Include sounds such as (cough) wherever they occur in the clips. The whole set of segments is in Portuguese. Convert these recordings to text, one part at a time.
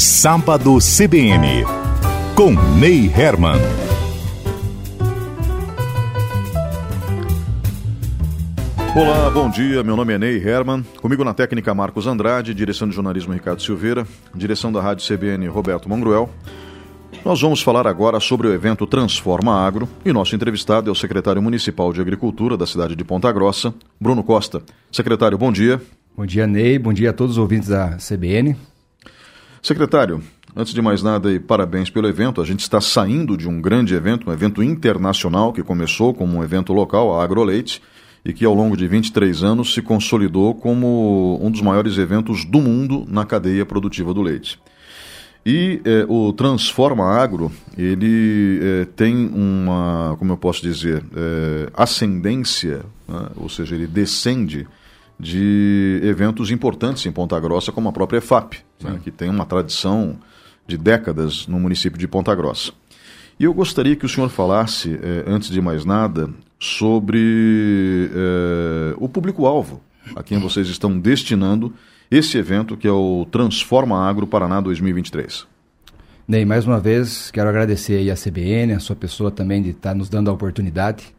Sábado CBN, com Ney Herman. Olá, bom dia. Meu nome é Ney Herman. Comigo na técnica Marcos Andrade, direção de jornalismo Ricardo Silveira, direção da Rádio CBN Roberto Mongruel. Nós vamos falar agora sobre o evento Transforma Agro e nosso entrevistado é o secretário municipal de Agricultura da cidade de Ponta Grossa, Bruno Costa. Secretário, bom dia. Bom dia, Ney. Bom dia a todos os ouvintes da CBN. Secretário, antes de mais nada, e parabéns pelo evento. A gente está saindo de um grande evento, um evento internacional que começou como um evento local, a AgroLeite, e que ao longo de 23 anos se consolidou como um dos maiores eventos do mundo na cadeia produtiva do leite. E eh, o Transforma Agro, ele eh, tem uma, como eu posso dizer, eh, ascendência, né? ou seja, ele descende de eventos importantes em Ponta Grossa, como a própria EFAP, né, que tem uma tradição de décadas no município de Ponta Grossa. E eu gostaria que o senhor falasse, eh, antes de mais nada, sobre eh, o público-alvo a quem vocês estão destinando esse evento que é o Transforma Agro Paraná 2023. Ney, mais uma vez quero agradecer aí a CBN, a sua pessoa também de estar nos dando a oportunidade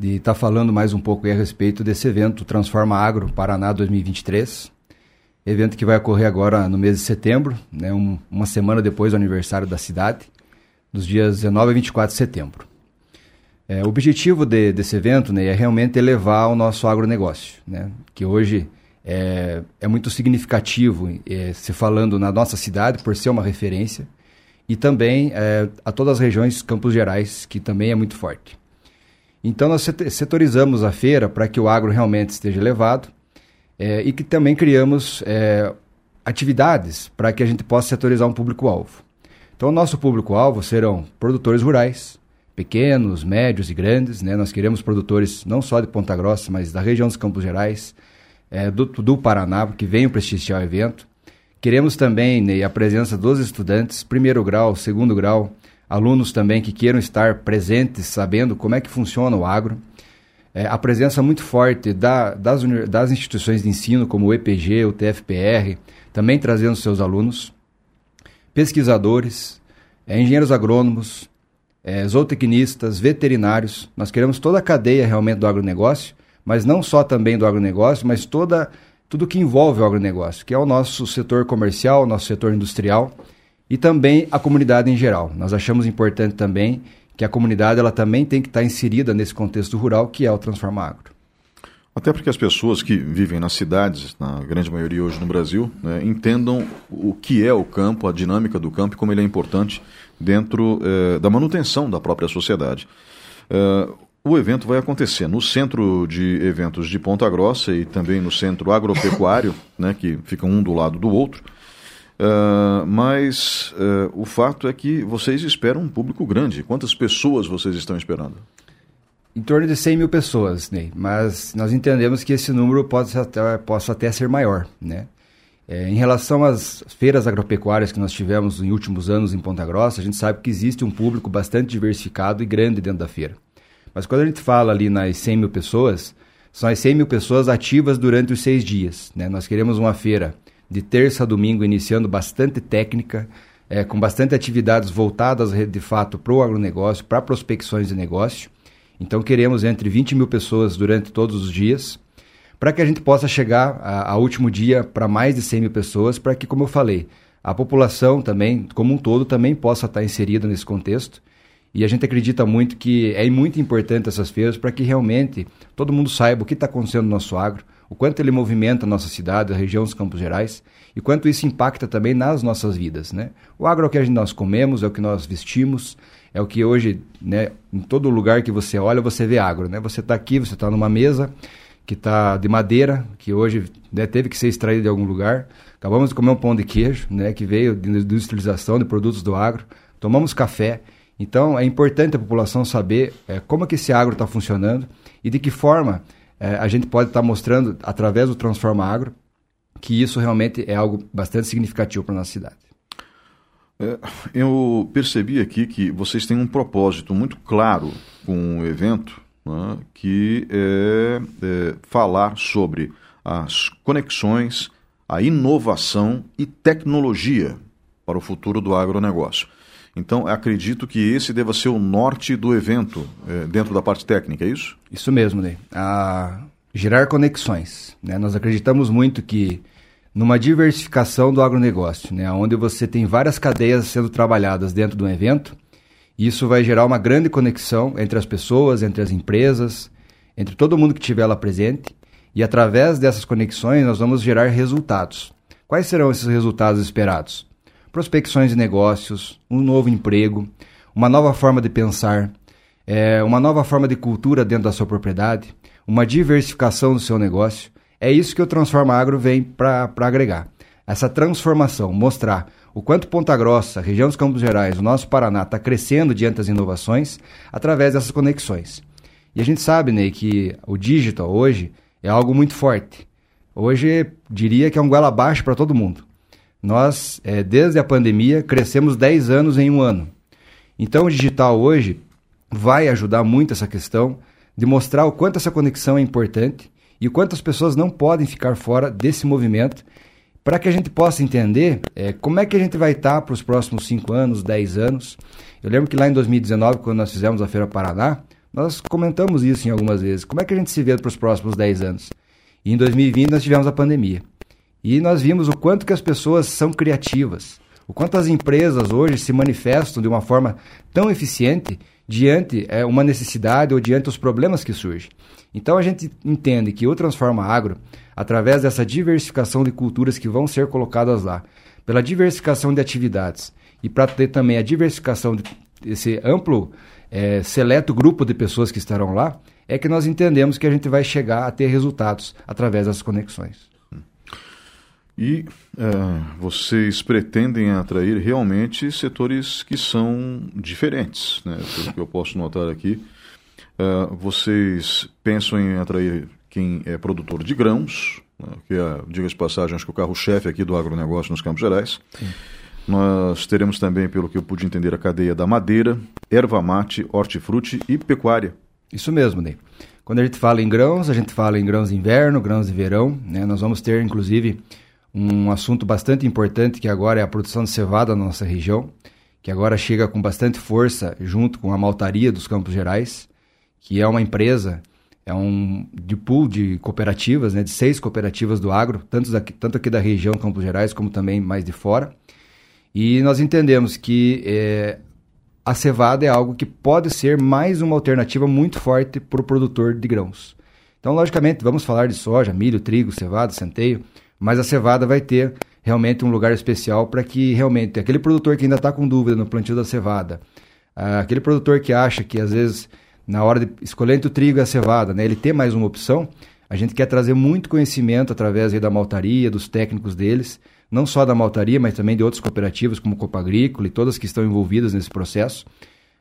de estar tá falando mais um pouco a respeito desse evento Transforma Agro Paraná 2023. Evento que vai ocorrer agora no mês de setembro, né, um, uma semana depois do aniversário da cidade, dos dias 19 e 24 de setembro. É, o objetivo de, desse evento né, é realmente elevar o nosso agronegócio, né, que hoje é, é muito significativo é, se falando na nossa cidade, por ser uma referência, e também é, a todas as regiões Campos Gerais, que também é muito forte. Então, nós setorizamos a feira para que o agro realmente esteja elevado é, e que também criamos é, atividades para que a gente possa setorizar um público-alvo. Então, o nosso público-alvo serão produtores rurais, pequenos, médios e grandes. Né? Nós queremos produtores não só de Ponta Grossa, mas da região dos Campos Gerais, é, do, do Paraná, que venham prestigiar o evento. Queremos também né, a presença dos estudantes, primeiro grau, segundo grau, alunos também que queiram estar presentes, sabendo como é que funciona o agro. É, a presença muito forte da, das, das instituições de ensino, como o EPG, o TFPR, também trazendo seus alunos, pesquisadores, é, engenheiros agrônomos, é, zootecnistas, veterinários. Nós queremos toda a cadeia realmente do agronegócio, mas não só também do agronegócio, mas toda, tudo que envolve o agronegócio, que é o nosso setor comercial, o nosso setor industrial e também a comunidade em geral. Nós achamos importante também que a comunidade ela também tem que estar inserida nesse contexto rural que é o Transforma Agro. Até porque as pessoas que vivem nas cidades, na grande maioria hoje no Brasil, né, entendam o que é o campo, a dinâmica do campo e como ele é importante dentro eh, da manutenção da própria sociedade. Uh, o evento vai acontecer no centro de eventos de Ponta Grossa e também no centro agropecuário, né, que ficam um do lado do outro. Uh, mas uh, o fato é que vocês esperam um público grande. Quantas pessoas vocês estão esperando? Em torno de 100 mil pessoas, Ney. Mas nós entendemos que esse número pode até, possa até ser maior, né? É, em relação às feiras agropecuárias que nós tivemos em últimos anos em Ponta Grossa, a gente sabe que existe um público bastante diversificado e grande dentro da feira. Mas quando a gente fala ali nas 100 mil pessoas, são as 100 mil pessoas ativas durante os seis dias. Né? Nós queremos uma feira de terça a domingo, iniciando bastante técnica, é, com bastante atividades voltadas de fato para o agronegócio, para prospecções de negócio. Então queremos entre 20 mil pessoas durante todos os dias, para que a gente possa chegar ao último dia para mais de 100 mil pessoas, para que, como eu falei, a população também, como um todo, também possa estar inserida nesse contexto. E a gente acredita muito que é muito importante essas feiras para que realmente todo mundo saiba o que está acontecendo no nosso agro, o quanto ele movimenta a nossa cidade, a região dos Campos Gerais, e quanto isso impacta também nas nossas vidas. Né? O agro é o que nós comemos, é o que nós vestimos, é o que hoje, né, em todo lugar que você olha, você vê agro. Né? Você está aqui, você está numa mesa que está de madeira, que hoje né, teve que ser extraído de algum lugar. Acabamos de comer um pão de queijo, né, que veio de industrialização de produtos do agro. Tomamos café. Então, é importante a população saber é, como é que esse agro está funcionando e de que forma é, a gente pode estar tá mostrando, através do Transforma Agro, que isso realmente é algo bastante significativo para a nossa cidade. É, eu percebi aqui que vocês têm um propósito muito claro com o evento, né, que é, é falar sobre as conexões, a inovação e tecnologia para o futuro do agronegócio. Então, acredito que esse deva ser o norte do evento, é, dentro da parte técnica, é isso? Isso mesmo, Ney. A gerar conexões. Né? Nós acreditamos muito que numa diversificação do agronegócio, né? onde você tem várias cadeias sendo trabalhadas dentro de um evento, isso vai gerar uma grande conexão entre as pessoas, entre as empresas, entre todo mundo que estiver lá presente, e através dessas conexões nós vamos gerar resultados. Quais serão esses resultados esperados? Prospecções de negócios, um novo emprego, uma nova forma de pensar, é, uma nova forma de cultura dentro da sua propriedade, uma diversificação do seu negócio. É isso que o Transforma Agro vem para agregar. Essa transformação, mostrar o quanto Ponta Grossa, região dos Campos Gerais, o nosso Paraná está crescendo diante das inovações através dessas conexões. E a gente sabe, Ney, que o digital hoje é algo muito forte. Hoje diria que é um goela abaixo para todo mundo. Nós, é, desde a pandemia, crescemos 10 anos em um ano. Então o digital hoje vai ajudar muito essa questão de mostrar o quanto essa conexão é importante e o quanto as pessoas não podem ficar fora desse movimento para que a gente possa entender é, como é que a gente vai estar para os próximos 5 anos, 10 anos. Eu lembro que lá em 2019, quando nós fizemos a Feira Paraná, nós comentamos isso em algumas vezes. Como é que a gente se vê para os próximos 10 anos? E em 2020 nós tivemos a pandemia. E nós vimos o quanto que as pessoas são criativas, o quanto as empresas hoje se manifestam de uma forma tão eficiente diante é, uma necessidade ou diante os problemas que surgem. Então a gente entende que o Transforma Agro, através dessa diversificação de culturas que vão ser colocadas lá, pela diversificação de atividades e para ter também a diversificação desse amplo é, seleto grupo de pessoas que estarão lá, é que nós entendemos que a gente vai chegar a ter resultados através das conexões. E é, vocês pretendem atrair realmente setores que são diferentes, né? Pelo que eu posso notar aqui. É, vocês pensam em atrair quem é produtor de grãos, né? que é, diga-se passagem, acho que o carro-chefe aqui do agronegócio nos Campos Gerais. Sim. Nós teremos também, pelo que eu pude entender, a cadeia da madeira, erva mate, hortifruti e pecuária. Isso mesmo, Ney. Quando a gente fala em grãos, a gente fala em grãos de inverno, grãos de verão. Né? Nós vamos ter, inclusive, um assunto bastante importante que agora é a produção de cevada na nossa região, que agora chega com bastante força junto com a Maltaria dos Campos Gerais, que é uma empresa, é um de pool de cooperativas, né, de seis cooperativas do agro, tanto, daqui, tanto aqui da região Campos Gerais como também mais de fora. E nós entendemos que é, a cevada é algo que pode ser mais uma alternativa muito forte para o produtor de grãos. Então, logicamente, vamos falar de soja, milho, trigo, cevada, centeio, mas a cevada vai ter realmente um lugar especial para que realmente aquele produtor que ainda está com dúvida no plantio da cevada, aquele produtor que acha que às vezes na hora de escolher entre o trigo e a cevada, né, ele tem mais uma opção, a gente quer trazer muito conhecimento através da maltaria, dos técnicos deles, não só da maltaria, mas também de outras cooperativas como Copa Agrícola e todas que estão envolvidas nesse processo,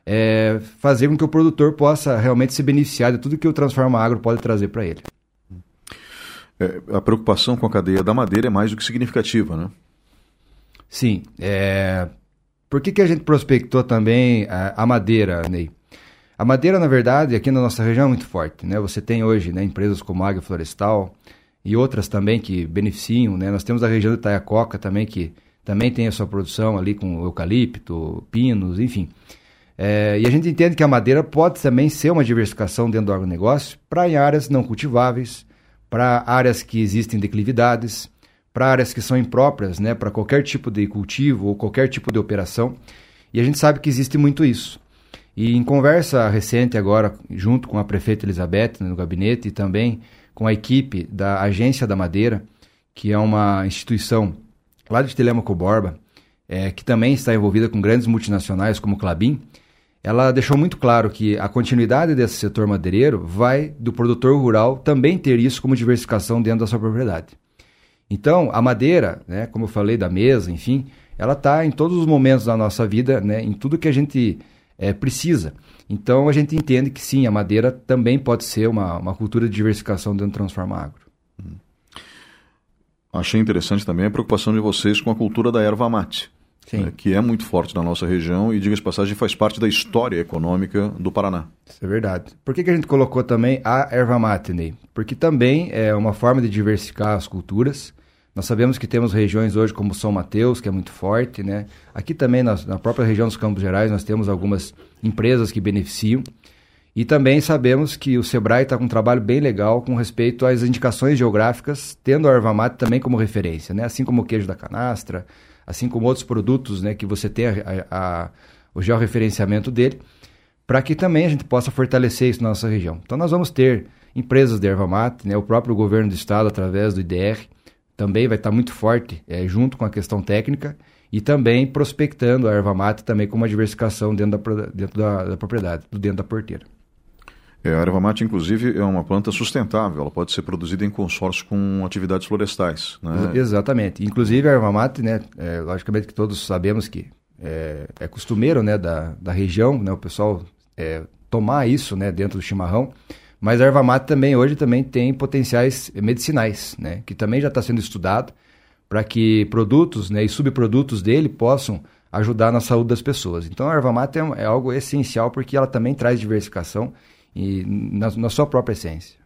é fazer com que o produtor possa realmente se beneficiar de tudo que o Transforma Agro pode trazer para ele. É, a preocupação com a cadeia da madeira é mais do que significativa, né? Sim. É... Por que, que a gente prospectou também a, a madeira, Ney? A madeira, na verdade, aqui na nossa região é muito forte. Né? Você tem hoje né, empresas como Águia Florestal, e outras também que beneficiam, né? Nós temos a região de Itaiacoca também que também tem a sua produção ali com eucalipto, pinos, enfim. É, e a gente entende que a madeira pode também ser uma diversificação dentro do agronegócio para áreas não cultiváveis, para áreas que existem declividades, para áreas que são impróprias né, para qualquer tipo de cultivo ou qualquer tipo de operação. E a gente sabe que existe muito isso. E em conversa recente agora, junto com a prefeita Elizabeth né, no gabinete e também com a equipe da Agência da Madeira, que é uma instituição lá de Telemaco Borba, é, que também está envolvida com grandes multinacionais como Clabin, ela deixou muito claro que a continuidade desse setor madeireiro vai do produtor rural também ter isso como diversificação dentro da sua propriedade. Então, a madeira, né, como eu falei, da mesa, enfim, ela está em todos os momentos da nossa vida, né, em tudo que a gente é, precisa. Então a gente entende que sim, a madeira também pode ser uma, uma cultura de diversificação dentro do Transforma Agro. Hum. Achei interessante também a preocupação de vocês com a cultura da erva mate, né, que é muito forte na nossa região e, diga-se passagem, faz parte da história econômica do Paraná. Isso é verdade. Por que, que a gente colocou também a erva mate? Porque também é uma forma de diversificar as culturas. Nós sabemos que temos regiões hoje como São Mateus, que é muito forte, né? Aqui também, na, na própria região dos Campos Gerais, nós temos algumas empresas que beneficiam. E também sabemos que o Sebrae está com um trabalho bem legal com respeito às indicações geográficas, tendo a erva mate também como referência, né? Assim como o queijo da canastra, assim como outros produtos, né? Que você tem a, a, a, o georreferenciamento dele, para que também a gente possa fortalecer isso na nossa região. Então nós vamos ter empresas de erva mate, né? O próprio governo do estado, através do IDR, também vai estar muito forte é, junto com a questão técnica e também prospectando a erva mate também com uma diversificação dentro da, dentro da, da propriedade, dentro da porteira. É, a erva mate, inclusive, é uma planta sustentável. Ela pode ser produzida em consórcio com atividades florestais. Né? Exatamente. Inclusive, a erva mate, né, é, logicamente que todos sabemos que é, é costumeiro né, da, da região, né, o pessoal é, tomar isso né, dentro do chimarrão. Mas a erva mate também hoje também tem potenciais medicinais, né, que também já está sendo estudado para que produtos né, e subprodutos dele possam ajudar na saúde das pessoas. Então a erva mate é, é algo essencial porque ela também traz diversificação e na, na sua própria essência.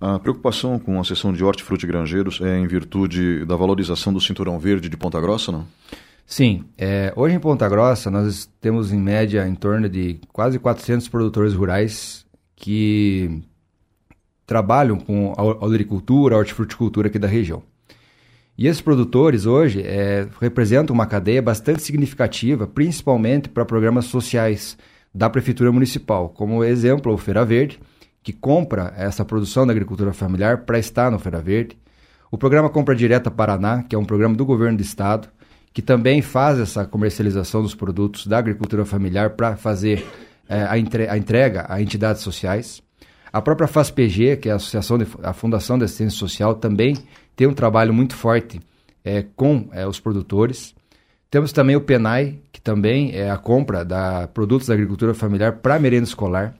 A preocupação com a seção de hortifruti granjeiros é em virtude da valorização do cinturão verde de Ponta Grossa, não? Sim. É, hoje em Ponta Grossa nós temos em média em torno de quase 400 produtores rurais que trabalham com a agricultura, a hortifruticultura aqui da região. E esses produtores hoje é, representam uma cadeia bastante significativa, principalmente para programas sociais, da Prefeitura Municipal. Como exemplo, o Feira Verde, que compra essa produção da agricultura familiar para estar no Feira Verde. O programa Compra Direta Paraná, que é um programa do governo do estado, que também faz essa comercialização dos produtos da agricultura familiar para fazer é, a, entre, a, entrega a entidades sociais. A própria FASPG, que é a, Associação de, a Fundação de Assistência Social, também tem um trabalho muito forte é, com é, os produtores. Temos também o PENAI, que também é a compra de produtos da agricultura familiar para merenda escolar.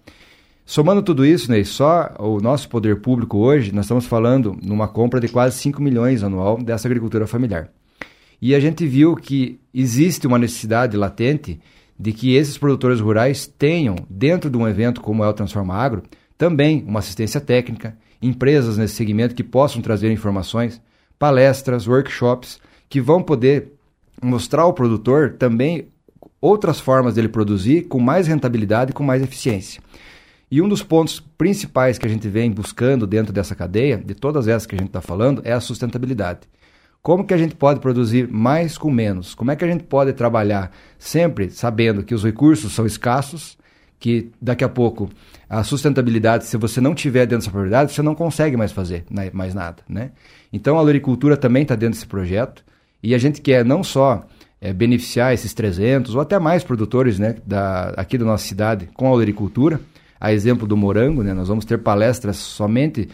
Somando tudo isso, Ney, só o nosso poder público hoje, nós estamos falando numa compra de quase 5 milhões anual dessa agricultura familiar. E a gente viu que existe uma necessidade latente de que esses produtores rurais tenham, dentro de um evento como é o Transforma Agro, também uma assistência técnica, empresas nesse segmento que possam trazer informações, palestras, workshops, que vão poder mostrar ao produtor também outras formas dele produzir com mais rentabilidade e com mais eficiência. E um dos pontos principais que a gente vem buscando dentro dessa cadeia, de todas essas que a gente está falando, é a sustentabilidade. Como que a gente pode produzir mais com menos? Como é que a gente pode trabalhar sempre sabendo que os recursos são escassos, que daqui a pouco a sustentabilidade, se você não tiver dentro dessa propriedade, você não consegue mais fazer mais nada, né? Então a agricultura também está dentro desse projeto. E a gente quer não só é, beneficiar esses 300 ou até mais produtores né, da, aqui da nossa cidade com a agricultura, a exemplo do morango, né, nós vamos ter palestras somente,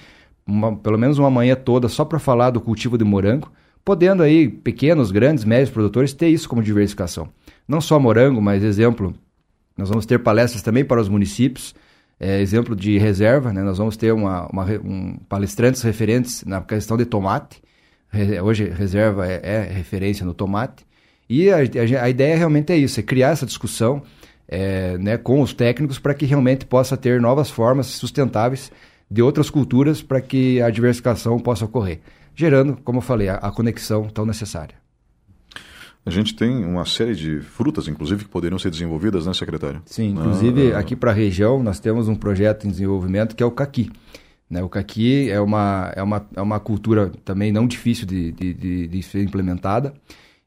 uma, pelo menos uma manhã toda, só para falar do cultivo de morango, podendo aí pequenos, grandes, médios produtores ter isso como diversificação. Não só morango, mas exemplo, nós vamos ter palestras também para os municípios, é, exemplo de reserva, né, nós vamos ter uma, uma um, palestrantes referentes na questão de tomate, hoje reserva é, é referência no tomate. E a, a, a, ideia realmente é isso, é criar essa discussão é, né, com os técnicos para que realmente possa ter novas formas sustentáveis de outras culturas para que a diversificação possa ocorrer, gerando, como eu falei, a, a conexão tão necessária. A gente tem uma série de frutas, inclusive, que poderiam ser desenvolvidas, né, secretário? Sim, inclusive ah, aqui para a região nós temos um projeto em desenvolvimento que é o caqui. Né? O caqui é uma, é, uma, é uma cultura também não difícil de, de, de, de ser implementada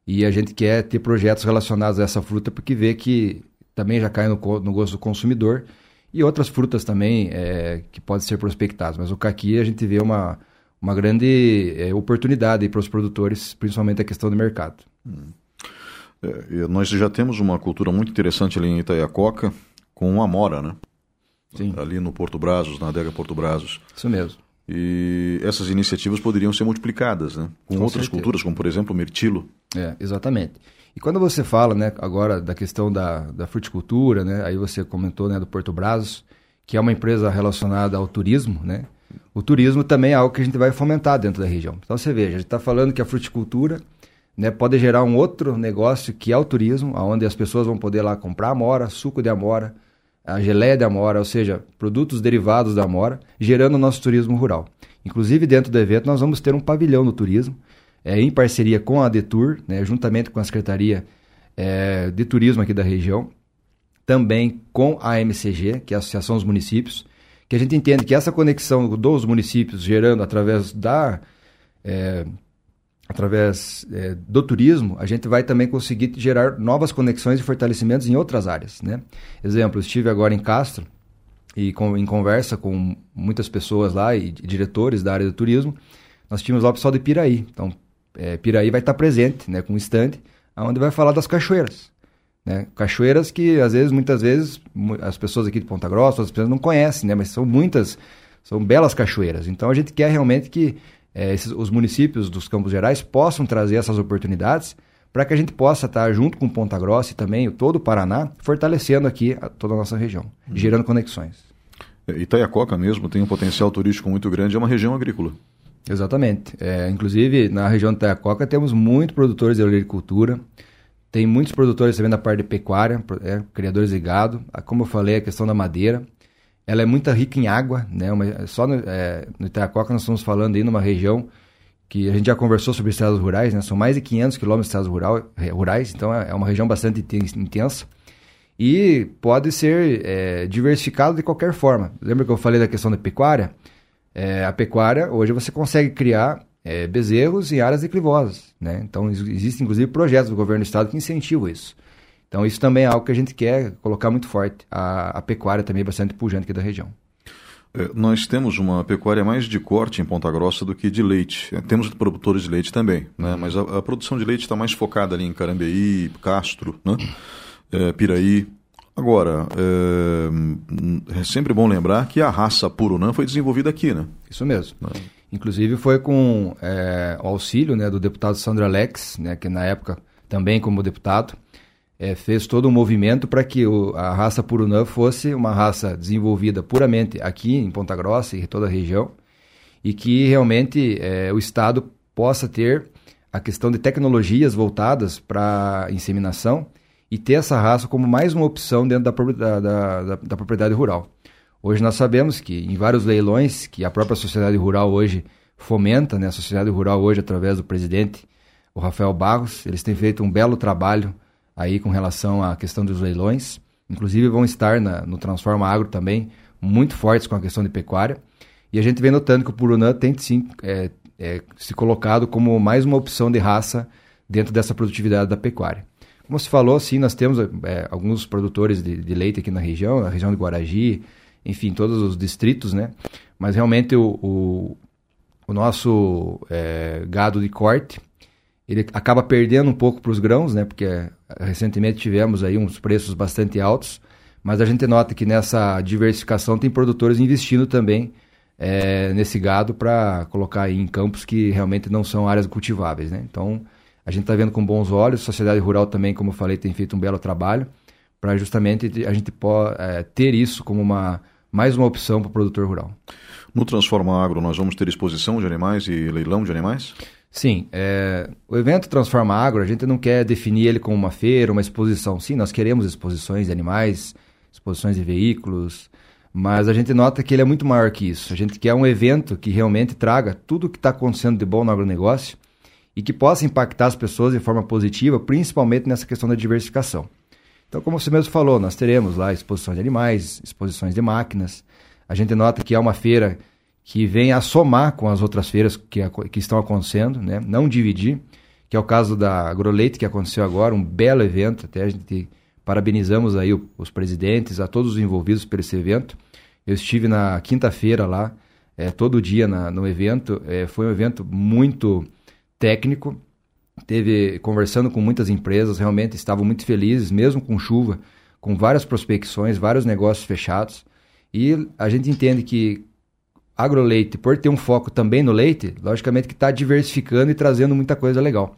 e a gente quer ter projetos relacionados a essa fruta porque vê que também já cai no, no gosto do consumidor e outras frutas também é, que podem ser prospectadas. Mas o caqui a gente vê uma, uma grande é, oportunidade para os produtores, principalmente a questão do mercado. Hum. É, nós já temos uma cultura muito interessante ali em Itaiacoca com a amora, né? Sim. ali no Porto Brazos, na adega Porto Brazos. Isso mesmo. E essas iniciativas poderiam ser multiplicadas, né? Com, com outras certeza. culturas, como por exemplo o mirtilo. É, exatamente. E quando você fala, né, agora da questão da, da fruticultura, né, aí você comentou, né, do Porto Brazos, que é uma empresa relacionada ao turismo, né? O turismo também é algo que a gente vai fomentar dentro da região. Então você veja, a gente está falando que a fruticultura né, pode gerar um outro negócio que é o turismo, onde as pessoas vão poder lá comprar amora, suco de amora, a geleia da amora, ou seja, produtos derivados da amora, gerando o nosso turismo rural. Inclusive, dentro do evento, nós vamos ter um pavilhão no turismo, é, em parceria com a Detur, né, juntamente com a Secretaria é, de Turismo aqui da região, também com a MCG, que é a Associação dos Municípios, que a gente entende que essa conexão dos municípios gerando através da é, através é, do turismo, a gente vai também conseguir gerar novas conexões e fortalecimentos em outras áreas, né? Exemplo, estive agora em Castro e com, em conversa com muitas pessoas lá e diretores da área do turismo, nós tínhamos lá o pessoal de Piraí. Então, é, Piraí vai estar presente, né, com um stand, onde vai falar das cachoeiras. Né? Cachoeiras que, às vezes, muitas vezes, as pessoas aqui de Ponta Grossa, as pessoas não conhecem, né? mas são muitas, são belas cachoeiras. Então, a gente quer realmente que é, esses, os municípios dos Campos Gerais possam trazer essas oportunidades para que a gente possa estar junto com Ponta Grossa e também todo o Paraná, fortalecendo aqui a, toda a nossa região, uhum. gerando conexões. É, Itaiacoca mesmo tem um potencial turístico muito grande, é uma região agrícola. Exatamente. É, inclusive, na região de Itaiacoca temos muitos produtores de agricultura, tem muitos produtores também da parte de pecuária, é, criadores de gado. Como eu falei, a questão da madeira. Ela é muito rica em água, né? Uma, só no, é, no nós estamos falando aí numa região que a gente já conversou sobre estradas rurais, né? São mais de 500 quilômetros de estradas rural, rurais, então é, é uma região bastante intensa. E pode ser é, diversificado de qualquer forma. Lembra que eu falei da questão da pecuária? É, a pecuária, hoje você consegue criar é, bezerros em áreas declivosas. Né? Então, existem inclusive projetos do governo do estado que incentivam isso. Então, isso também é algo que a gente quer colocar muito forte. A, a pecuária também é bastante pujante aqui da região. É, nós temos uma pecuária mais de corte em Ponta Grossa do que de leite. É, temos produtores de leite também, né? mas a, a produção de leite está mais focada ali em Carambeí, Castro, né? É, Piraí. Agora, é, é, sempre bom lembrar que a raça Purunã foi desenvolvida aqui, né? Isso mesmo. Né? Inclusive foi com é, o auxílio né, do deputado Sandro Alex, né, que na época também como deputado, é, fez todo um movimento para que o, a raça Purunã fosse uma raça desenvolvida puramente aqui em Ponta Grossa e toda a região, e que realmente é, o Estado possa ter a questão de tecnologias voltadas para inseminação e ter essa raça como mais uma opção dentro da, da, da, da propriedade rural. Hoje nós sabemos que em vários leilões que a própria sociedade rural hoje fomenta, né, a sociedade rural hoje através do presidente, o Rafael Barros, eles têm feito um belo trabalho aí com relação à questão dos leilões. Inclusive vão estar na, no Transforma Agro também muito fortes com a questão de pecuária. E a gente vem notando que o Purunã tem sim é, é, se colocado como mais uma opção de raça dentro dessa produtividade da pecuária. Como se falou, sim, nós temos é, alguns produtores de, de, leite aqui na região, na região de Guaragi, enfim, todos os distritos, né? Mas realmente o, o, o nosso é, gado de corte, ele acaba perdendo um pouco para os grãos, né? Porque recentemente tivemos aí uns preços bastante altos, mas a gente nota que nessa diversificação tem produtores investindo também é, nesse gado para colocar em campos que realmente não são áreas cultiváveis, né? Então a gente está vendo com bons olhos, a sociedade rural também, como eu falei, tem feito um belo trabalho para justamente a gente é, ter isso como uma mais uma opção para o produtor rural. No Transforma Agro, nós vamos ter exposição de animais e leilão de animais? Sim. É, o evento Transforma Agro, a gente não quer definir ele como uma feira, uma exposição. Sim, nós queremos exposições de animais, exposições de veículos, mas a gente nota que ele é muito maior que isso. A gente quer um evento que realmente traga tudo o que está acontecendo de bom no agronegócio e que possa impactar as pessoas de forma positiva, principalmente nessa questão da diversificação. Então, como você mesmo falou, nós teremos lá exposições de animais, exposições de máquinas. A gente nota que é uma feira que vem a somar com as outras feiras que, que estão acontecendo, né? não dividir, que é o caso da Agroleite, que aconteceu agora, um belo evento, até a gente parabenizamos aí os presidentes, a todos os envolvidos por esse evento. Eu estive na quinta-feira lá, é, todo dia na, no evento, é, foi um evento muito técnico, teve conversando com muitas empresas, realmente estavam muito felizes, mesmo com chuva, com várias prospecções, vários negócios fechados. E a gente entende que agroleite, por ter um foco também no leite, logicamente que está diversificando e trazendo muita coisa legal.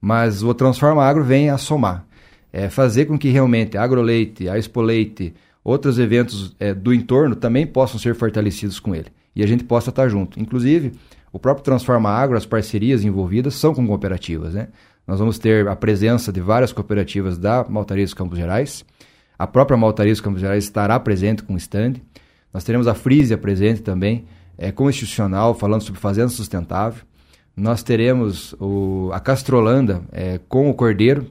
Mas o Transforma Agro vem a somar. É fazer com que realmente a agroleite, a Expo Leite, outros eventos é, do entorno também possam ser fortalecidos com ele. E a gente possa estar junto. Inclusive, o próprio Transforma Agro, as parcerias envolvidas são com cooperativas, né? Nós vamos ter a presença de várias cooperativas da Maltaria dos Campos Gerais. A própria Maltaria dos Campos Gerais estará presente com stand. Nós teremos a Frisia presente também, é, como institucional, falando sobre fazenda sustentável. nós teremos o, a Castrolanda é, com o Cordeiro,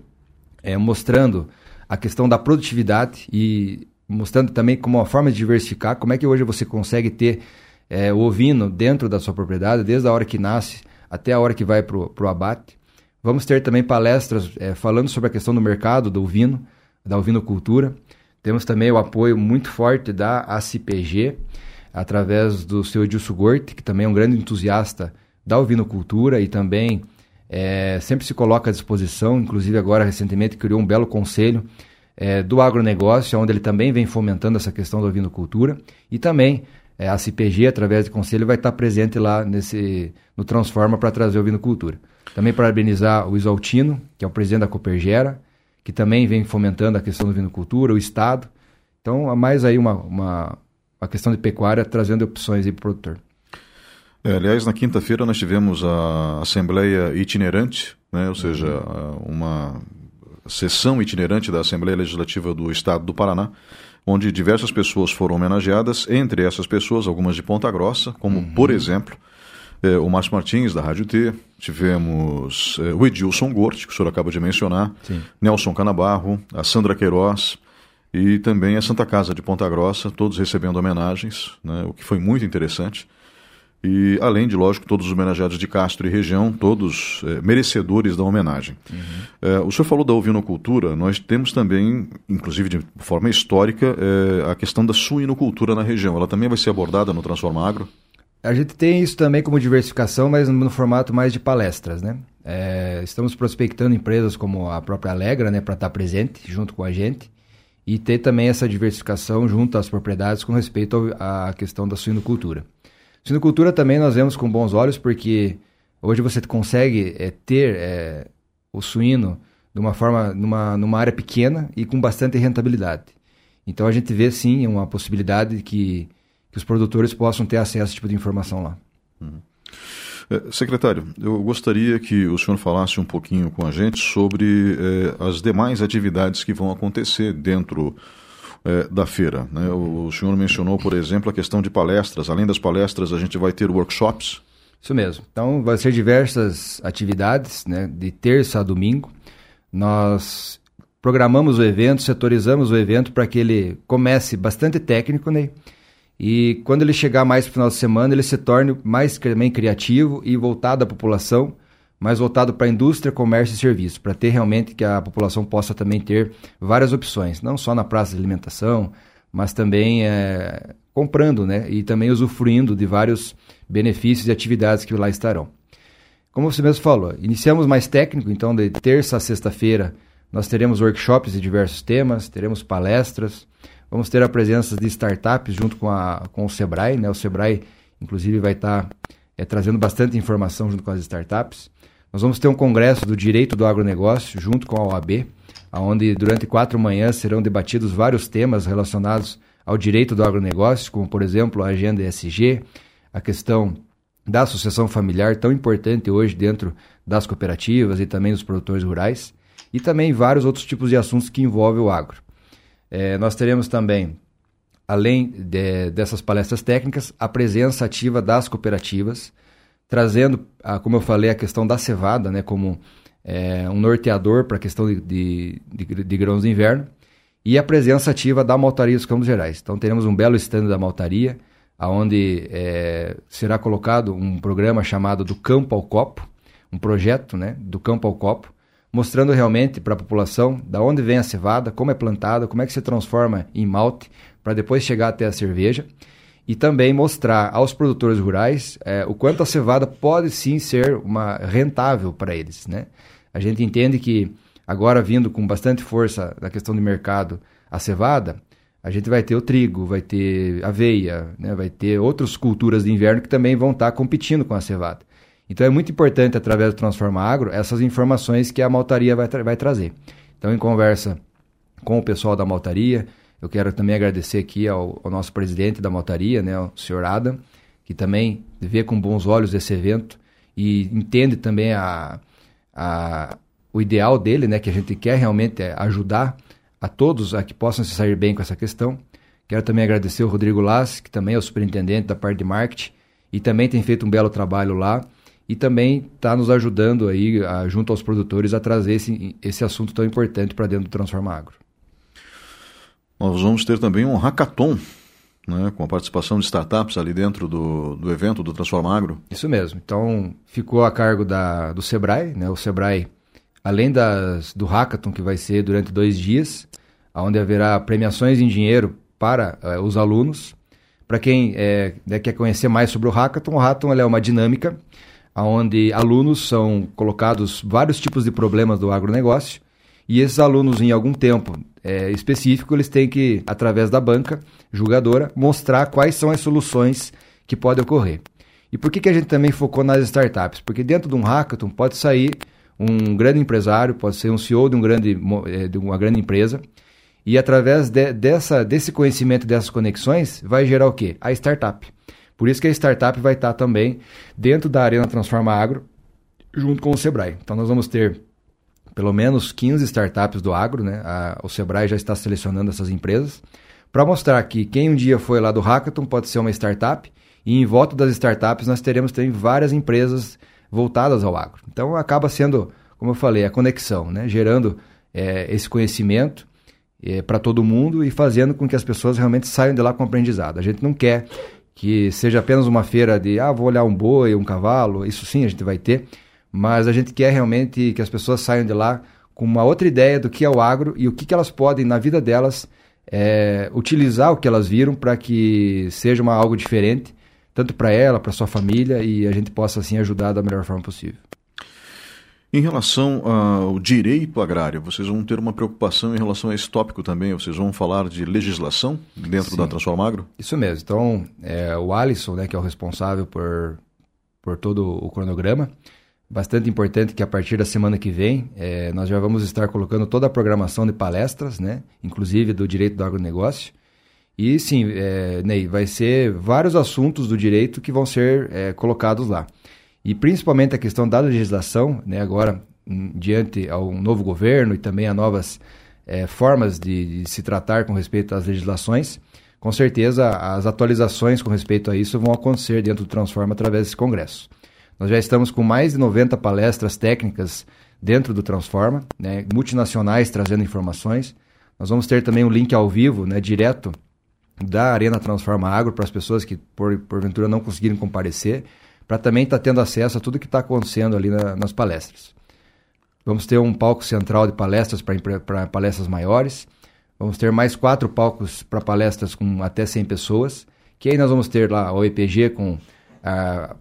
é, mostrando a questão da produtividade e mostrando também como uma forma de diversificar, como é que hoje você consegue ter é, o ovino dentro da sua propriedade, desde a hora que nasce até a hora que vai para o abate. Vamos ter também palestras é, falando sobre a questão do mercado do ovino, da ovinocultura. Temos também o apoio muito forte da ACPG, através do seu Edilson Gorte, que também é um grande entusiasta da ovinocultura e também é, sempre se coloca à disposição, inclusive agora recentemente criou um belo conselho é, do agronegócio, onde ele também vem fomentando essa questão da ovinocultura e também é, a CPG, através do conselho, vai estar presente lá nesse, no Transforma para trazer ovinocultura. Também parabenizar o Isaltino, que é o presidente da Copergera, que também vem fomentando a questão da ovinocultura, o Estado. Então, há mais aí uma, uma, uma questão de pecuária trazendo opções para o produtor. É, aliás, na quinta-feira nós tivemos a Assembleia Itinerante, né, ou seja, uhum. uma sessão itinerante da Assembleia Legislativa do Estado do Paraná, onde diversas pessoas foram homenageadas, entre essas pessoas, algumas de Ponta Grossa, como, uhum. por exemplo, é, o Márcio Martins, da Rádio T, tivemos é, o Edilson Gorte, que o senhor acaba de mencionar, Sim. Nelson Canabarro, a Sandra Queiroz e também a Santa Casa de Ponta Grossa, todos recebendo homenagens, né, o que foi muito interessante. E além de, lógico, todos os homenageados de Castro e região, todos é, merecedores da homenagem. Uhum. É, o senhor falou da ovinocultura, nós temos também, inclusive de forma histórica, é, a questão da suinocultura na região. Ela também vai ser abordada no Transforma Agro? A gente tem isso também como diversificação, mas no formato mais de palestras, né? Estamos prospectando empresas como a própria Alegra, né, para estar presente junto com a gente e ter também essa diversificação junto às propriedades com respeito à questão da suinocultura. Suinocultura também nós vemos com bons olhos porque hoje você consegue é, ter é, o suíno de uma forma, numa, numa área pequena e com bastante rentabilidade. Então a gente vê sim uma possibilidade que que os produtores possam ter acesso a esse tipo de informação lá. Uhum. Secretário, eu gostaria que o senhor falasse um pouquinho com a gente sobre eh, as demais atividades que vão acontecer dentro eh, da feira. Né? O, o, senhor mencionou, por exemplo, a questão de palestras. Além das palestras, a gente vai ter workshops. Isso mesmo. Então, vai ser diversas atividades, né, de terça a domingo. Nós programamos o evento, setorizamos o evento para que ele comece bastante técnico, né? E quando ele chegar mais para o final de semana, ele se torne mais também criativo e voltado à população, mais voltado para a indústria, comércio e serviço, para ter realmente que a população possa também ter várias opções, não só na praça de alimentação, mas também é, comprando né, e também usufruindo de vários benefícios e atividades que lá estarão. Como você mesmo falou, iniciamos mais técnico, então de terça a sexta-feira nós teremos workshops de diversos temas, teremos palestras, Vamos ter a presença de startups junto com, a, com o Sebrae, né? O Sebrae, inclusive, vai estar tá, é, trazendo bastante informação junto com as startups. Nós vamos ter um congresso do direito do agronegócio junto com a OAB, onde durante quatro manhãs serão debatidos vários temas relacionados ao direito do agronegócio, como, por exemplo, a agenda ESG, a questão da associação familiar, tão importante hoje dentro das cooperativas e também dos produtores rurais, e também vários outros tipos de assuntos que envolvem o agro. É, nós teremos também, além de, dessas palestras técnicas, a presença ativa das cooperativas, trazendo, a, como eu falei, a questão da cevada né, como é, um norteador para a questão de, de, de, de, grãos de inverno, e a presença ativa da maltaria dos Campos Gerais. Então teremos um belo stand da maltaria, onde é, será colocado um programa chamado do Campo ao Copo, um projeto né, do Campo ao Copo, mostrando realmente para a população da onde vem a cevada, como é plantada, como é que se transforma em malte, para depois chegar até a cerveja. E também mostrar aos produtores rurais é, o quanto a cevada pode sim ser uma rentável para eles. Né? A gente entende que agora vindo com bastante força na questão de mercado a cevada, a gente vai ter o trigo, vai ter aveia, né? vai ter outras culturas de inverno que também vão estar competindo com a cevada. Então é muito importante, através do Transforma Agro, essas informações que a maltaria vai, tra vai trazer. Então, em conversa com o pessoal da maltaria, eu quero também agradecer aqui ao, ao nosso presidente da maltaria, né, o senhor Adam, que também vê com bons olhos esse evento e entende também a, a, o ideal dele, né, que a gente quer realmente é ajudar a todos a que possam se sair bem com essa questão. Quero também agradecer o Rodrigo Lass, que também é o superintendente da parte de marketing e também tem feito um belo trabalho lá e também está nos ajudando aí, a, junto aos produtores, a trazer esse, esse assunto tão importante para dentro do Transforma Agro. Nós vamos ter também um hackathon, né, com a participação de startups ali dentro do, do evento do Transforma Agro. Isso mesmo. Então, ficou a cargo da, do Sebrae, né, o Sebrae, além das, do hackathon que vai ser durante dois dias, onde haverá premiações em dinheiro para uh, os alunos. Para quem é, né, quer conhecer mais sobre o hackathon, o hackathon é uma dinâmica onde alunos são colocados vários tipos de problemas do agronegócio e esses alunos, em algum tempo é, específico, eles têm que, através da banca julgadora, mostrar quais são as soluções que podem ocorrer. E por que, que a gente também focou nas startups? Porque dentro de um hackathon pode sair um grande empresário, pode ser um CEO de, um grande, é, de uma grande empresa, e através de, dessa, desse conhecimento, dessas conexões, vai gerar o quê? A startup. Por isso que a startup vai estar também dentro da Arena Transforma Agro, junto com o Sebrae. Então nós vamos ter pelo menos 15 startups do agro, né? A, o Sebrae já está selecionando essas empresas para mostrar que quem um dia foi lá do Hackathon pode ser uma startup e em volta das startups nós teremos também várias empresas voltadas ao agro. Então acaba sendo, como eu falei, a conexão, né? gerando é, esse conhecimento é, para todo mundo e fazendo com que as pessoas realmente saiam de lá com aprendizado. A gente não quer que seja apenas uma feira de, ah, vou olhar um boi, um cavalo, isso sim a gente vai ter, mas a gente quer realmente que as pessoas saiam de lá com uma outra ideia do que é o agro e o que, que elas podem, na vida delas, é, utilizar o que elas viram para que seja uma, algo diferente, tanto para ela, para sua família, e a gente possa assim ajudar da melhor forma possível. Em relação ao direito agrário, vocês vão ter uma preocupação em relação a esse tópico também? Vocês vão falar de legislação dentro Sim, da Transformagro? Isso mesmo. Então, é, o Alisson, né, que é o responsável por, por todo o cronograma, bastante importante que a partir da semana que vem é, nós já vamos estar colocando toda a programação de palestras, né, inclusive do direito do agronegócio. E sim, é, Ney, vai ser vários assuntos do direito que vão ser é, colocados lá e principalmente a questão da legislação, né, agora um, diante ao novo governo e também a novas é, formas de, de, se tratar com respeito às legislações, com certeza as atualizações com respeito a isso vão acontecer dentro do Transforma através desse congresso. Nós já estamos com mais de 90 palestras técnicas dentro do Transforma, né, multinacionais trazendo informações. Nós vamos ter também um link ao vivo, né, direto da Arena Transforma Agro para as pessoas que por, porventura não conseguirem comparecer para também estar tá tendo acesso a tudo que está acontecendo ali na, nas palestras. Vamos ter um palco central de palestras para palestras maiores. Vamos ter mais quatro palcos para palestras com até 100 pessoas. Que aí nós vamos ter lá o EPG com a,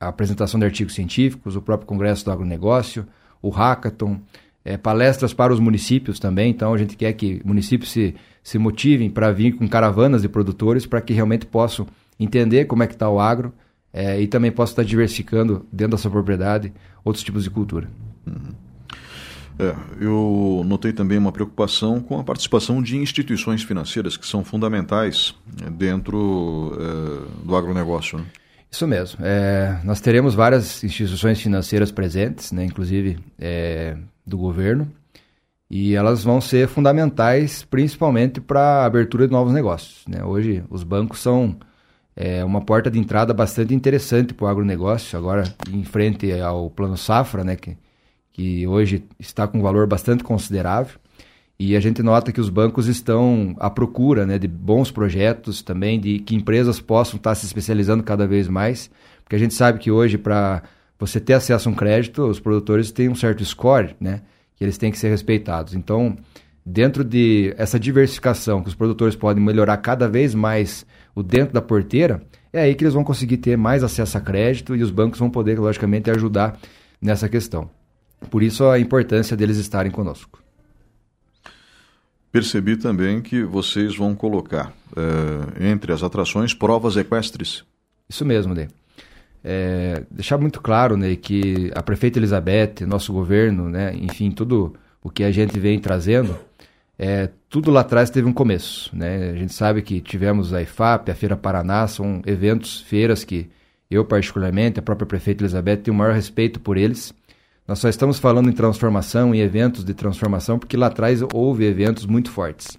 a apresentação de artigos científicos, o próprio Congresso do Agronegócio, o Hackathon, é, palestras para os municípios também. Então a gente quer que municípios se, se motivem para vir com caravanas de produtores para que realmente possam entender como é que está o agro é, e também posso estar diversificando dentro da sua propriedade outros tipos de cultura. Uhum. É, eu notei também uma preocupação com a participação de instituições financeiras que são fundamentais é, dentro é, do agronegócio. Né? Isso mesmo. É, nós teremos várias instituições financeiras presentes, né, inclusive é, do governo, e elas vão ser fundamentais principalmente para a abertura de novos negócios. Né? Hoje, os bancos são é uma porta de entrada bastante interessante para o agronegócio, agora em frente ao Plano Safra, né, que, que hoje está com um valor bastante considerável. E a gente nota que os bancos estão à procura né, de bons projetos também, de que empresas possam estar se especializando cada vez mais, porque a gente sabe que hoje, para você ter acesso a um crédito, os produtores têm um certo score, né, que eles têm que ser respeitados. Então, dentro de essa diversificação que os produtores podem melhorar cada vez mais o dentro da porteira, é aí que eles vão conseguir ter mais acesso a crédito e os bancos vão poder, logicamente, ajudar nessa questão. Por isso a importância deles estarem conosco. Percebi também que vocês vão colocar é, entre as atrações provas equestres. Isso mesmo, Ney. É, deixar muito claro né, que a prefeita Elizabeth, nosso governo, né, enfim, tudo o que a gente vem trazendo, é, tudo lá atrás teve um começo. Né? A gente sabe que tivemos a IFAP, a Feira Paraná, são eventos, feiras que eu, particularmente, a própria prefeita Elizabeth, tenho o maior respeito por eles. Nós só estamos falando em transformação, em eventos de transformação, porque lá atrás houve eventos muito fortes.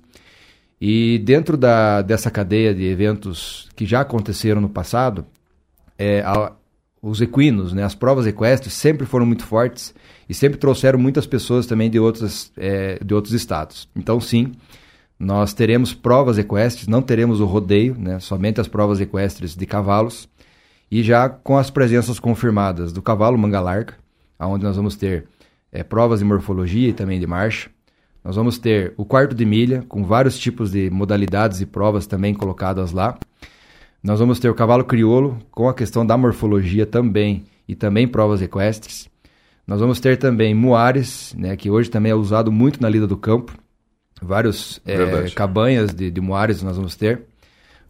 E dentro da, dessa cadeia de eventos que já aconteceram no passado, é, a, os equinos, né, as provas equestres sempre foram muito fortes e sempre trouxeram muitas pessoas também de, outras, é, de outros estados. Então, sim, nós teremos provas equestres, não teremos o rodeio, né, somente as provas equestres de cavalos, e já com as presenças confirmadas do cavalo manga larga, onde nós vamos ter é, provas de morfologia e também de marcha. Nós vamos ter o quarto de milha, com vários tipos de modalidades e provas também colocadas lá. Nós vamos ter o cavalo crioulo, com a questão da morfologia também, e também provas equestres. Nós vamos ter também muares, né, que hoje também é usado muito na lida do campo. Vários é, cabanhas de, de muares nós vamos ter.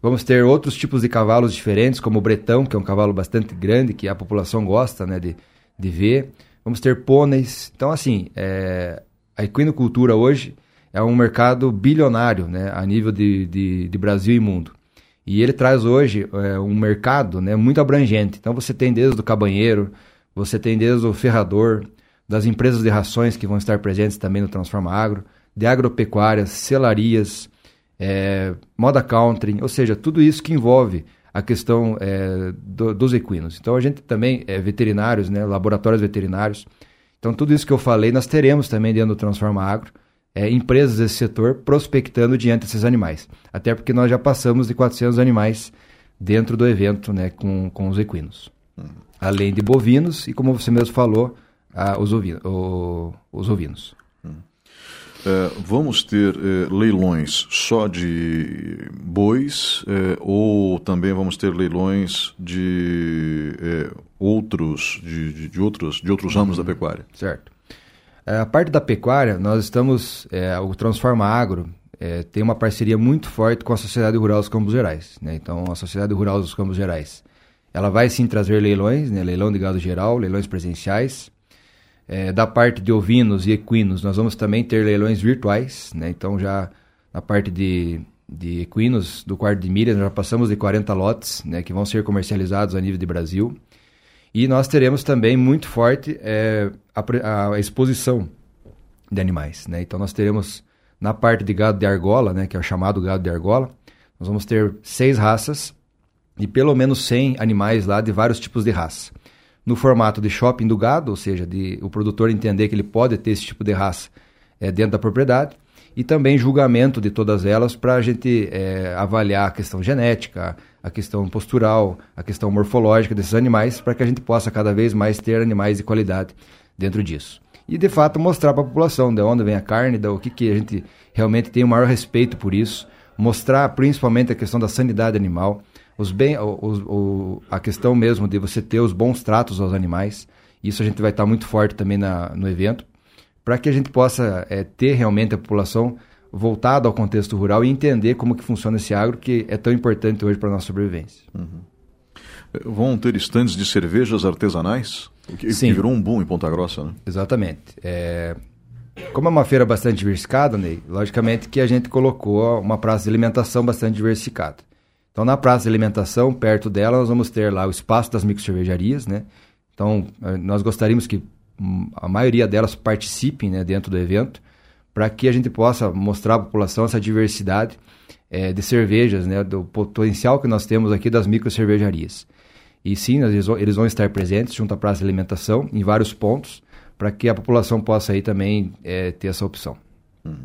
Vamos ter outros tipos de cavalos diferentes, como o bretão, que é um cavalo bastante grande, que a população gosta né, de, de ver. Vamos ter pôneis. Então, assim, é, a equinocultura hoje é um mercado bilionário né, a nível de, de, de Brasil e mundo. E ele traz hoje é, um mercado né, muito abrangente. Então, você tem desde o cabanheiro, você tem desde o ferrador, das empresas de rações que vão estar presentes também no Transforma Agro, de agropecuárias, selarias, é, moda country, ou seja, tudo isso que envolve a questão é, do, dos equinos. Então a gente também é veterinários, né, laboratórios veterinários. Então tudo isso que eu falei nós teremos também dentro do Transforma Agro, é, empresas desse setor prospectando diante desses animais. Até porque nós já passamos de 400 animais dentro do evento né, com, com os equinos. Uhum. Além de bovinos e, como você mesmo falou, os, ovinos, o, os ovinos. É, vamos ter é, leilões só de bois é, ou também vamos ter leilões de outros de, de, de, outros de outros ramos uhum. da pecuária certo a parte da pecuária nós estamos o Transforma Agro tem uma parceria muito forte com a Sociedade Rural dos Campos Gerais né? então a Sociedade Rural dos Campos Gerais ela vai sim trazer leilões né? leilão de gado geral leilões presenciais é, da parte de ovinos e equinos, nós vamos também ter leilões virtuais, né? Então já na parte de, de equinos do quarto de milhas, nós já passamos de 40 lotes, né? Que vão ser comercializados a nível de Brasil. E nós teremos também muito forte é, a, a, exposição de animais, né? Então nós teremos na parte de gado de argola, né? Que é o chamado gado de argola, nós vamos ter seis raças e pelo menos 100 animais lá de vários tipos de raça no formato de shopping do gado, ou seja, de o produtor entender que ele pode ter esse tipo de raça é, dentro da propriedade, e também julgamento de todas elas para a gente é, avaliar a questão genética, a questão postural, a questão morfológica desses animais, para que a gente possa cada vez mais ter animais de qualidade dentro disso. E de fato mostrar para a população de onde vem a carne, da, o que, que a gente realmente tem o maior respeito por isso, mostrar principalmente a questão da sanidade animal, os bem, o, o, a questão mesmo de você ter os bons tratos aos animais. Isso a gente vai estar muito forte também na, no evento, para que a gente possa é, ter realmente a população voltada ao contexto rural e entender como que funciona esse agro que é tão importante hoje para a nossa sobrevivência. Uhum. Vão ter estandes de cervejas artesanais? Que, Sim. que virou um boom em Ponta Grossa, né? Exatamente. É, como é uma feira bastante diversificada, Ney, logicamente que a gente colocou uma praça de alimentação bastante diversificada. Então, na praça de alimentação, perto dela, nós vamos ter lá o espaço das microcervejarias, né? Então, eh, nós gostaríamos que hum, a maioria delas participem né, dentro do evento, para que a gente possa mostrar à população essa diversidade é, de cervejas, né, do potencial que nós temos aqui das microcervejarias. E sim, eles vão, estar presentes junto à praça de alimentação, em vários pontos, para que a população possa aí também é, ter essa opção. Uhum.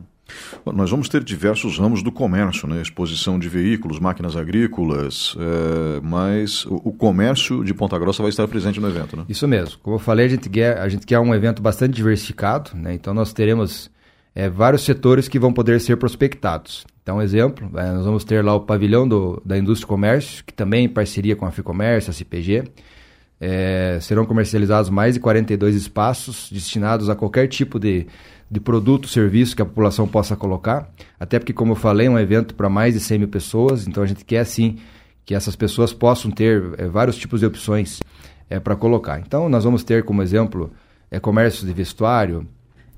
Nós vamos ter diversos ramos do comércio, né? exposição de veículos, máquinas agrícolas, é, mas o, o, comércio de Ponta Grossa vai estar presente no evento, né? Isso mesmo. Como eu falei, a gente quer, a gente quer um evento bastante diversificado, né? então nós teremos é, vários setores que vão poder ser prospectados. Então, exemplo, é, nós vamos ter lá o pavilhão do, da indústria e comércio, que também em parceria com a FIComércio, a CPG, é, serão comercializados mais de 42 espaços destinados a qualquer tipo de de produto, serviço que a população possa colocar. Até porque, como eu falei, é um evento para mais de 100 mil pessoas, então a gente quer sim que essas pessoas possam ter é, vários tipos de opções é, para colocar. Então, nós vamos ter como exemplo é, comércios de vestuário,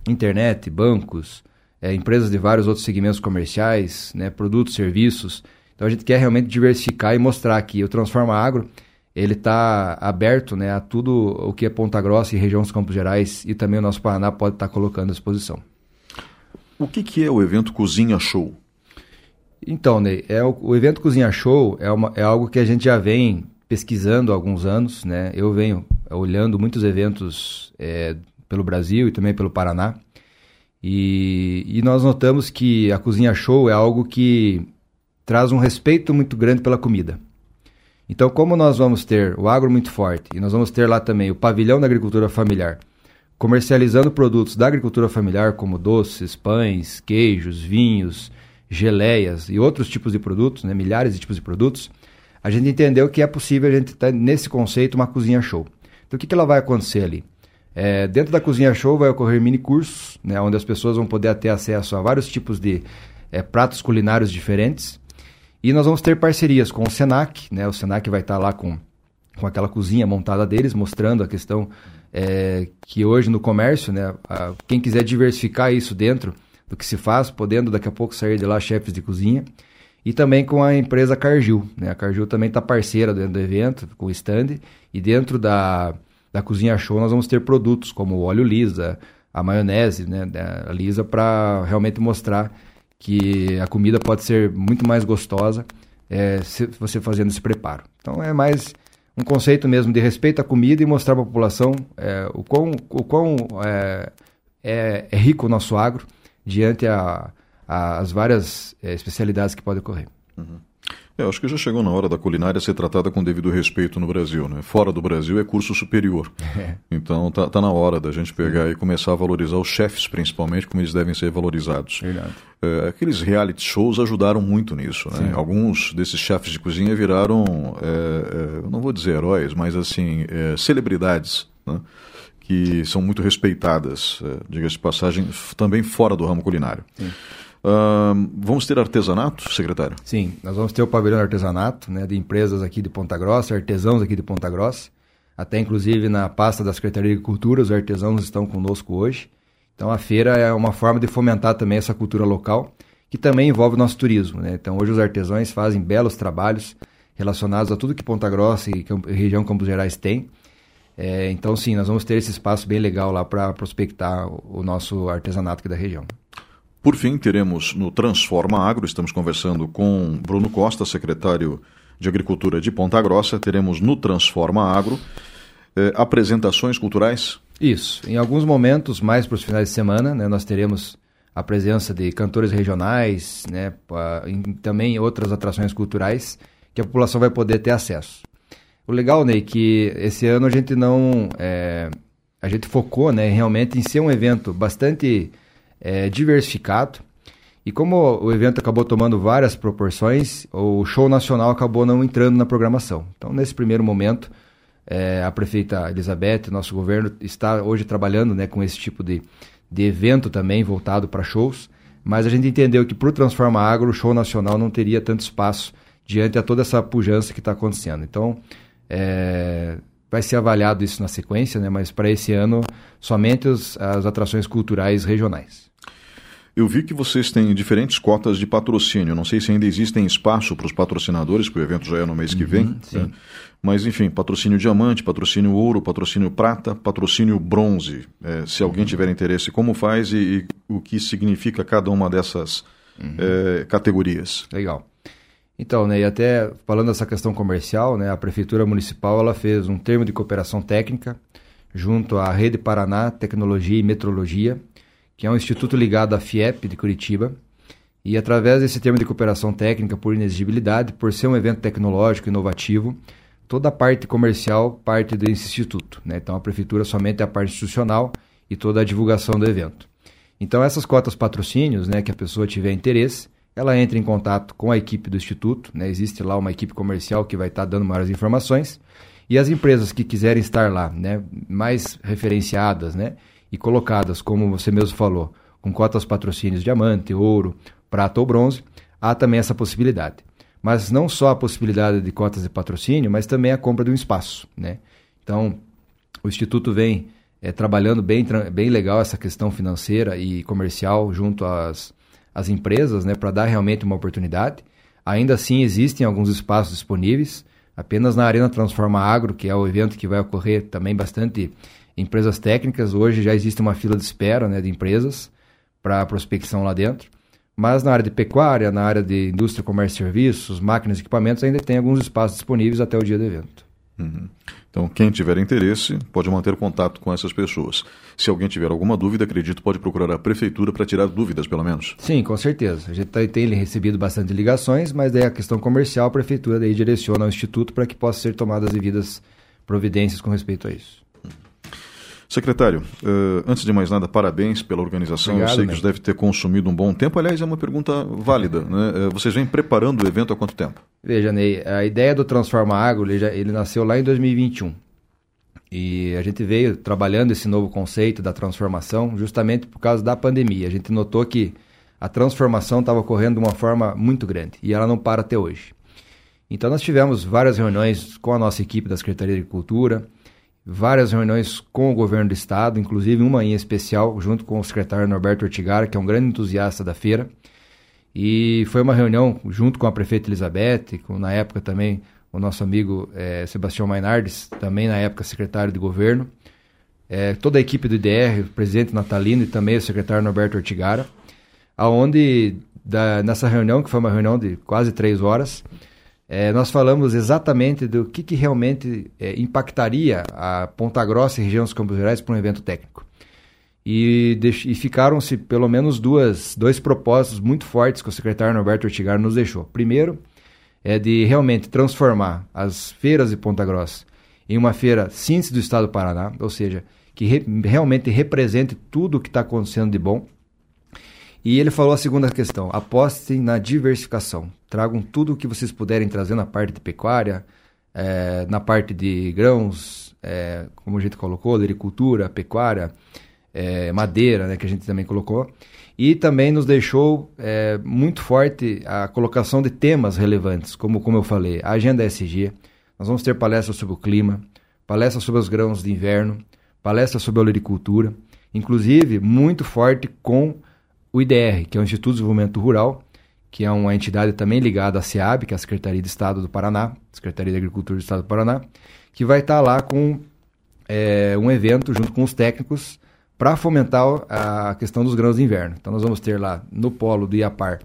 internet, bancos, é, empresas de vários outros segmentos comerciais, né, produtos, serviços. Então, a gente quer realmente diversificar e mostrar que o Transforma Agro ele está aberto né, a tudo o que é Ponta Grossa e região dos Campos Gerais e também o nosso Paraná pode estar tá colocando à disposição. O que, que é o evento Cozinha Show? Então, Ney, é o, o evento Cozinha Show é, uma, é algo que a gente já vem pesquisando há alguns anos, né? Eu venho olhando muitos eventos é, pelo Brasil e também pelo Paraná. E, e, nós notamos que a cozinha show é algo que traz um respeito muito grande pela comida. Então, como nós vamos ter o agro muito forte e nós vamos ter lá também o pavilhão da agricultura familiar, comercializando produtos da agricultura familiar, como doces, pães, queijos, vinhos, geleias e outros tipos de produtos, né, milhares de tipos de produtos, a gente entendeu que é possível a gente ter nesse conceito uma cozinha show. Então, o que, que ela vai acontecer ali? É, dentro da Cozinha Show vai ocorrer mini cursos, né, onde as pessoas vão poder ter acesso a vários tipos de é, pratos culinários diferentes. E nós vamos ter parcerias com o Senac, né, o Senac vai estar lá com, com aquela cozinha montada deles, mostrando a questão é, que hoje no comércio, né, a, quem quiser diversificar isso dentro do que se faz, podendo daqui a pouco sair de lá chefes de cozinha. E também com a empresa Cargill. Né? A Cargill também está parceira dentro do evento, com o stand. E dentro da, da Cozinha Show nós vamos ter produtos como o óleo lisa, a maionese né, a lisa, para realmente mostrar que a comida pode ser muito mais gostosa é, se você fazendo esse preparo. Então é mais um conceito mesmo de respeito à comida e mostrar para a população é, o quão, o quão é, é, é, rico o nosso agro diante a, a, as várias é, especialidades que podem ocorrer. Uhum. É, acho que já chegou na hora da culinária ser tratada com devido respeito no Brasil, né? Fora do Brasil é curso superior. (laughs) É. Então tá, tá na hora da gente pegar e começar a valorizar os chefes, principalmente, como eles devem ser valorizados. Verdade. É, aqueles reality shows ajudaram muito nisso, né? Alguns desses chefes de cozinha viraram, é, é, não vou dizer heróis, mas assim, é, celebridades, né? Que são muito respeitadas, é, diga-se de passagem, também fora do ramo culinário. Sim. Vamos ter artesanato, secretário? Sim, nós vamos ter o pavilhão artesanato, né, de empresas aqui de Ponta Grossa, artesãos aqui de Ponta Grossa. Até inclusive na pasta da Secretaria de Agricultura, os artesãos estão conosco hoje. Então a feira é uma forma de fomentar também essa cultura local, que também envolve o nosso turismo. Né? Então hoje os artesãos fazem belos trabalhos relacionados a tudo que Ponta Grossa e região Campos Gerais tem. É, então sim, nós vamos ter esse espaço bem legal lá para prospectar o nosso artesanato aqui da região. Por fim, teremos no Transforma Agro, estamos conversando com Bruno Costa, secretário de Agricultura de Ponta Grossa. Teremos no Transforma Agro eh, apresentações culturais? Isso. Em alguns momentos, mais para os finais de semana, né, nós teremos a presença de cantores regionais, né, e também outras atrações culturais que a população vai poder ter acesso. O legal, Ney, que esse ano a gente não. É, a gente focou né, realmente em ser um evento bastante é, diversificado. E como o evento acabou tomando várias proporções, o show nacional acabou não entrando na programação. Então, nesse primeiro momento, é, a prefeita Elizabeth, nosso governo, está hoje trabalhando né, com esse tipo de, de evento também voltado para shows. Mas a gente entendeu que para o Transforma Agro, o show nacional não teria tanto espaço diante a toda essa pujança que está acontecendo. Então, é, vai ser avaliado isso na sequência, né? mas para esse ano, somente os, as atrações culturais regionais. Eu vi que vocês têm diferentes cotas de patrocínio. Não sei se ainda existem espaço para os patrocinadores, porque o evento já é no mês que vem. Uhum, né? Mas, enfim, patrocínio diamante, patrocínio ouro, patrocínio prata, patrocínio bronze. É, se alguém uhum. tiver interesse, como faz e, e, o que significa cada uma dessas uhum. é, categorias. Legal. Então, né, e até falando dessa questão comercial, né, a Prefeitura Municipal ela fez um termo de cooperação técnica junto à Rede Paraná Tecnologia e Metrologia, que é um instituto ligado à FIEP de Curitiba. E através desse termo de cooperação técnica por inexigibilidade, por ser um evento tecnológico inovativo, toda a parte comercial parte desse instituto. Né? Então a prefeitura somente é a parte institucional e toda a divulgação do evento. Então essas cotas patrocínios, né, que a pessoa tiver interesse, ela entra em contato com a equipe do instituto, né? existe lá uma equipe comercial que vai estar dando maiores informações, e as empresas que quiserem estar lá, né, mais referenciadas, né, e colocadas, como você mesmo falou, com cotas patrocínios diamante, ouro, prata ou bronze, há também essa possibilidade. Mas não só a possibilidade de cotas de patrocínio, mas também a compra de um espaço. Né? Então, o Instituto vem é, trabalhando bem, bem legal essa questão financeira e comercial junto às, às empresas né, para dar realmente uma oportunidade. Ainda assim, existem alguns espaços disponíveis, apenas na Arena Transforma Agro, que é o evento que vai ocorrer também bastante empresas técnicas. Hoje já existe uma fila de espera né, de empresas para prospecção lá dentro. Mas na área de pecuária, na área de indústria, comércio e serviços, máquinas e equipamentos, ainda tem alguns espaços disponíveis até o dia do evento. Então, quem tiver interesse pode manter contato com essas pessoas. Se alguém tiver alguma dúvida, acredito, pode procurar a prefeitura para tirar dúvidas, pelo menos. Sim, com certeza. A gente tá, tem recebido bastante ligações, mas daí a questão comercial, a prefeitura daí direciona ao instituto para que possam ser tomadas devidas providências com respeito a isso. Secretário, uh, antes de mais nada, parabéns pela organização. Obrigado, Eu sei que isso deve ter consumido um bom tempo. Aliás, é uma pergunta válida. Né? Uh, vocês vêm preparando o evento há quanto tempo? Veja, Ney, a ideia do Transforma Agro, ele, já, ele nasceu lá em 2021. E a gente veio trabalhando esse novo conceito da transformação justamente por causa da pandemia. A gente notou que a transformação estava ocorrendo de uma forma muito grande e ela não para até hoje. Então nós tivemos várias reuniões com a nossa equipe da Secretaria de Agricultura, várias reuniões com o governo do estado, inclusive uma em especial junto com o secretário Norberto Ortigara, que é um grande entusiasta da feira. E foi uma reunião junto com a prefeita Elizabeth, com na época também o nosso amigo é, Sebastião Mainardes, também na época secretário de governo, é, toda a equipe do IDR, o presidente Natalino e também o secretário Norberto Ortigara, aonde da, nessa reunião, que foi uma reunião de quase três horas, é, nós falamos exatamente do que, que realmente é, impactaria a Ponta Grossa e região dos Campos Gerais para um evento técnico. E, e ficaram-se pelo menos duas, dois propósitos muito fortes que o secretário Norberto Ortigar nos deixou. Primeiro, é de realmente transformar as feiras de Ponta Grossa em uma feira síntese do estado do Paraná, ou seja, que re, realmente represente tudo o que está acontecendo de bom e ele falou a segunda questão: apostem na diversificação. Tragam tudo o que vocês puderem trazer na parte de pecuária, é, na parte de grãos, é, como a gente colocou, agricultura, pecuária, é, madeira, né, que a gente também colocou. E também nos deixou muito forte a colocação de temas relevantes, como, como eu falei, a agenda SG. Nós vamos ter palestras sobre o clima, palestras sobre os grãos de inverno, palestras sobre a agricultura, inclusive muito forte com o IDR, que é o Instituto de Desenvolvimento Rural, que é uma entidade também ligada à SEAB, que é a Secretaria de Estado do Paraná, Secretaria de Agricultura do Estado do Paraná, que vai estar lá com é, um evento junto com os técnicos para fomentar a questão dos grãos de inverno. Então nós vamos ter lá no polo do IAPAR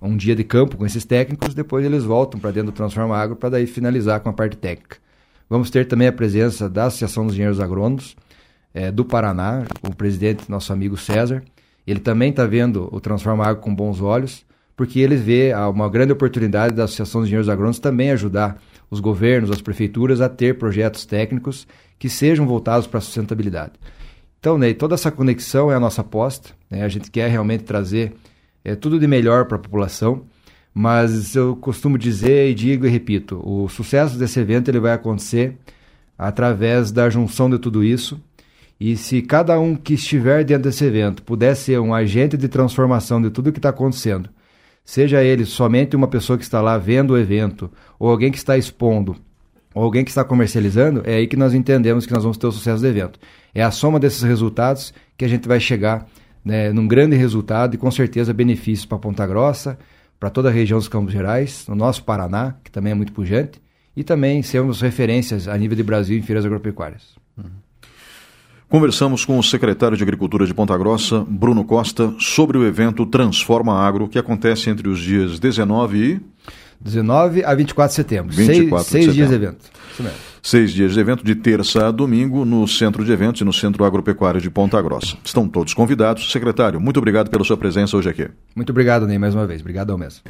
um dia de campo com esses técnicos, depois eles voltam para dentro do Transforma Agro para daí finalizar com a parte técnica. Vamos ter também a presença da Associação dos Engenheiros Agrônomos é, do Paraná, com o presidente, nosso amigo César, ele também está vendo o Transforma Água com bons olhos, porque ele vê uma grande oportunidade da Associação dos Engenheiros Agrônomos também ajudar os governos, as prefeituras a ter projetos técnicos que sejam voltados para a sustentabilidade. Então, Ney, toda essa conexão é a nossa aposta. Né? A gente quer realmente trazer é, tudo de melhor para a população, mas eu costumo dizer e digo e repito, o sucesso desse evento ele vai acontecer através da junção de tudo isso e se cada um que estiver dentro desse evento puder ser um agente de transformação de tudo que está acontecendo, seja ele somente uma pessoa que está lá vendo o evento, ou alguém que está expondo, ou alguém que está comercializando, é aí que nós entendemos que nós vamos ter o sucesso do evento. É a soma desses resultados que a gente vai chegar né, num grande resultado e com certeza benefícios para Ponta Grossa, para toda a região dos Campos Gerais, no nosso Paraná, que também é muito pujante, e também sermos referências a nível de Brasil em feiras agropecuárias. Conversamos com o secretário de Agricultura de Ponta Grossa, Bruno Costa, sobre o evento Transforma Agro, que acontece entre os dias 19 e. 19 a 24 de setembro. 24 seis, seis de dias de evento. Isso mesmo. Seis dias de evento, de terça a domingo, no Centro de Eventos e no Centro Agropecuário de Ponta Grossa. Estão todos convidados. Secretário, muito obrigado pela sua presença hoje aqui. Muito obrigado, Ney, mais uma vez. Obrigado ao mesmo.